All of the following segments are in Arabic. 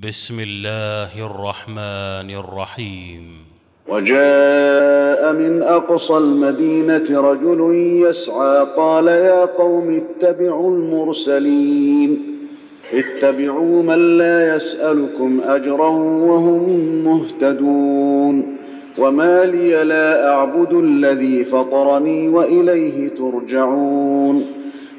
بسم الله الرحمن الرحيم. وجاء من أقصى المدينة رجل يسعى قال يا قوم اتبعوا المرسلين. اتبعوا من لا يسألكم أجرا وهم مهتدون. وما لي لا أعبد الذي فطرني وإليه ترجعون.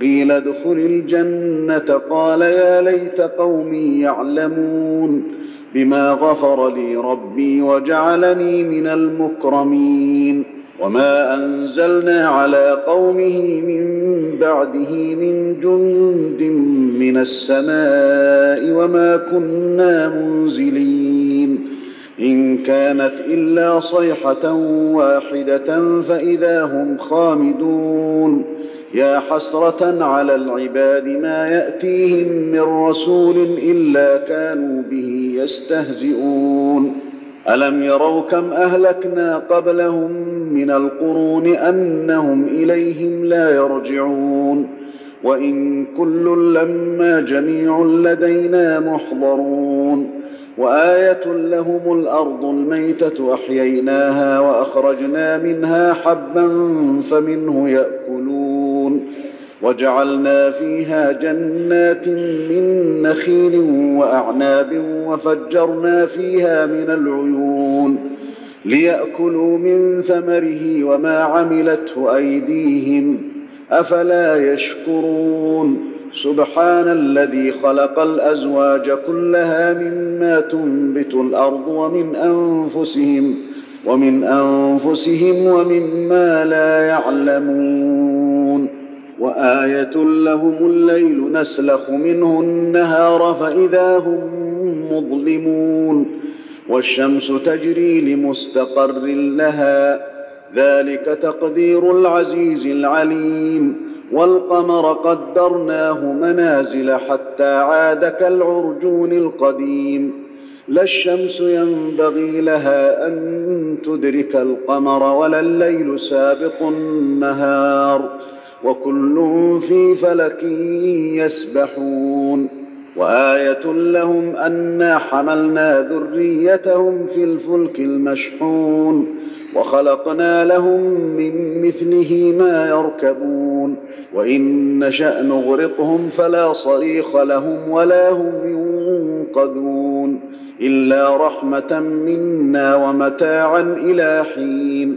قيل ادخل الجنة. قال يا ليت قومي يعلمون بما غفر لي ربي وجعلني من المكرمين. وما أنزلنا على قومه من بعده من جند من السماء وما كنا منزلين. إن كانت إلا صيحة واحدة فإذا هم خامدون. يا حسرة على العباد ما يأتيهم من رسول إلا كانوا به يستهزئون. ألم يروا كم أهلكنا قبلهم من القرون أنهم إليهم لا يرجعون. وإن كل لما جميع لدينا محضرون. وآية لهم الأرض الميتة أحييناها وأخرجنا منها حبا فمنه يأكلون. وجعلنا فيها جنات من نخيل وأعناب وفجرنا فيها من العيون ليأكلوا من ثمره وما عملته أيديهم أفلا يشكرون سبحان الذي خلق الأزواج كلها مما تنبت الأرض ومن أنفسهم ومن أنفسهم ومما لا يعلمون وآية لهم الليل نسلخ منه النهار فإذا هم مظلمون والشمس تجري لمستقر لها ذلك تقدير العزيز العليم والقمر قدرناه منازل حتى عاد كالعرجون القديم لا الشمس ينبغي لها أن تدرك القمر ولا الليل سابق النهار وكل في فلك يسبحون وآية لهم أنا حملنا ذريتهم في الفلك المشحون وخلقنا لهم من مثله ما يركبون وإن نشأ نغرقهم فلا صريخ لهم ولا هم ينقذون إلا رحمة منا ومتاعا إلى حين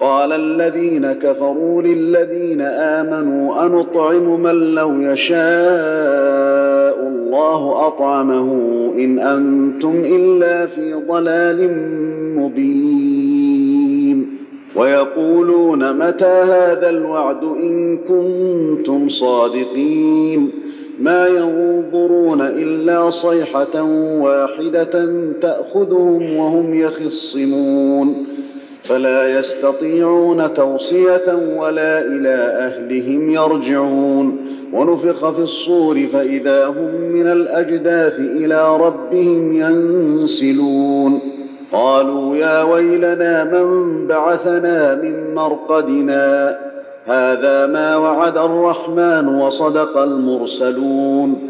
قال الذين كفروا للذين آمنوا أنطعم من لو يشاء الله أطعمه إن أنتم إلا في ضلال مبين. ويقولون متى هذا الوعد إن كنتم صادقين؟ ما ينظرون إلا صيحة واحدة تأخذهم وهم يخصمون. فلا يستطيعون توصية ولا إلى أهلهم يرجعون. ونفخ في الصور فإذا هم من الأجداث إلى ربهم ينسلون. قالوا يا ويلنا من بعثنا من مرقدنا؟ هذا ما وعد الرحمن وصدق المرسلون.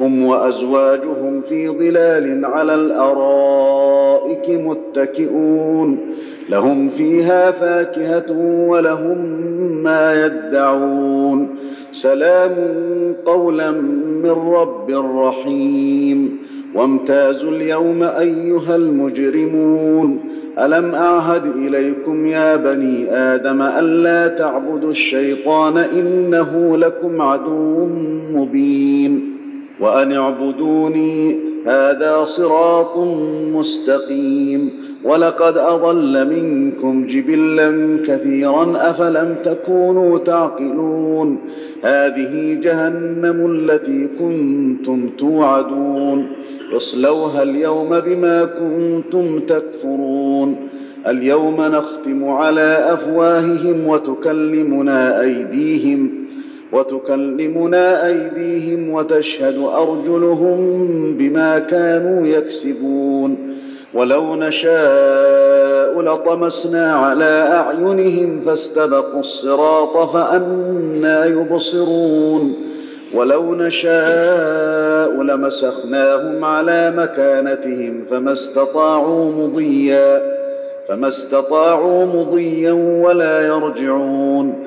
هم وأزواجهم في ظلال على الأرائك متكئون. لهم فيها فاكهة ولهم ما يدعون. سلام قولا من رب رحيم. وامتازوا اليوم أيها المجرمون. ألم أعهد إليكم يا بني آدم الا تعبدوا الشيطان إنه لكم عدو مبين. وأن اعبدوني هذا صراط مستقيم. ولقد أضل منكم جبلا كثيرا أفلم تكونوا تعقلون. هذه جهنم التي كنتم توعدون. اصلوها اليوم بما كنتم تكفرون. اليوم نختم على أفواههم وتكلمنا أيديهم. وتكلمنا أيديهم وتشهد أرجلهم بما كانوا يكسبون. ولو نشاء لطمسنا على أعينهم فاستبقوا الصراط فانى يبصرون. ولو نشاء لمسخناهم على مكانتهم فما استطاعوا مضيا فما استطاعوا مضيا ولا يرجعون.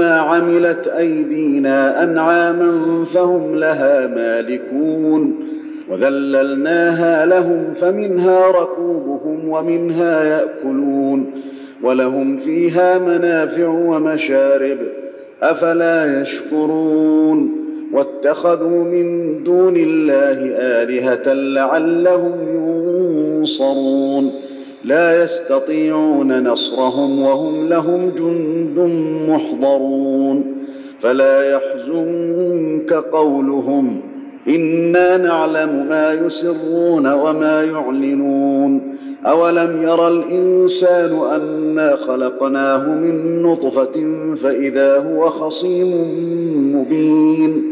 عملت أيدينا أنعاما فهم لها مالكون وذللناها لهم فمنها ركوبهم ومنها يأكلون ولهم فيها منافع ومشارب أفلا يشكرون واتخذوا من دون الله آلهة لعلهم ينصرون لا يستطيعون نصرهم وهم لهم جند محضرون فلا يحزنك قولهم إنا نعلم ما يسرون وما يعلنون أولم ير الإنسان أنا خلقناه من نطفة فإذا هو خصيم مبين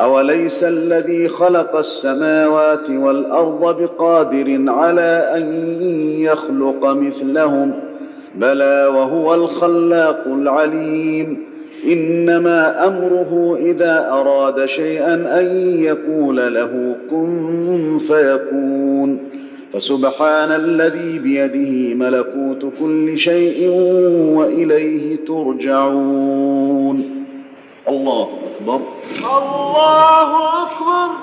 اوليس الذي خلق السماوات والارض بقادر على ان يخلق مثلهم؟ بلى وهو الخلاق العليم. انما امره اذا اراد شيئا ان يقول له كن فيكون. فسبحان الذي بيده ملكوت كل شيء واليه ترجعون. الله أكبر. الله أكبر.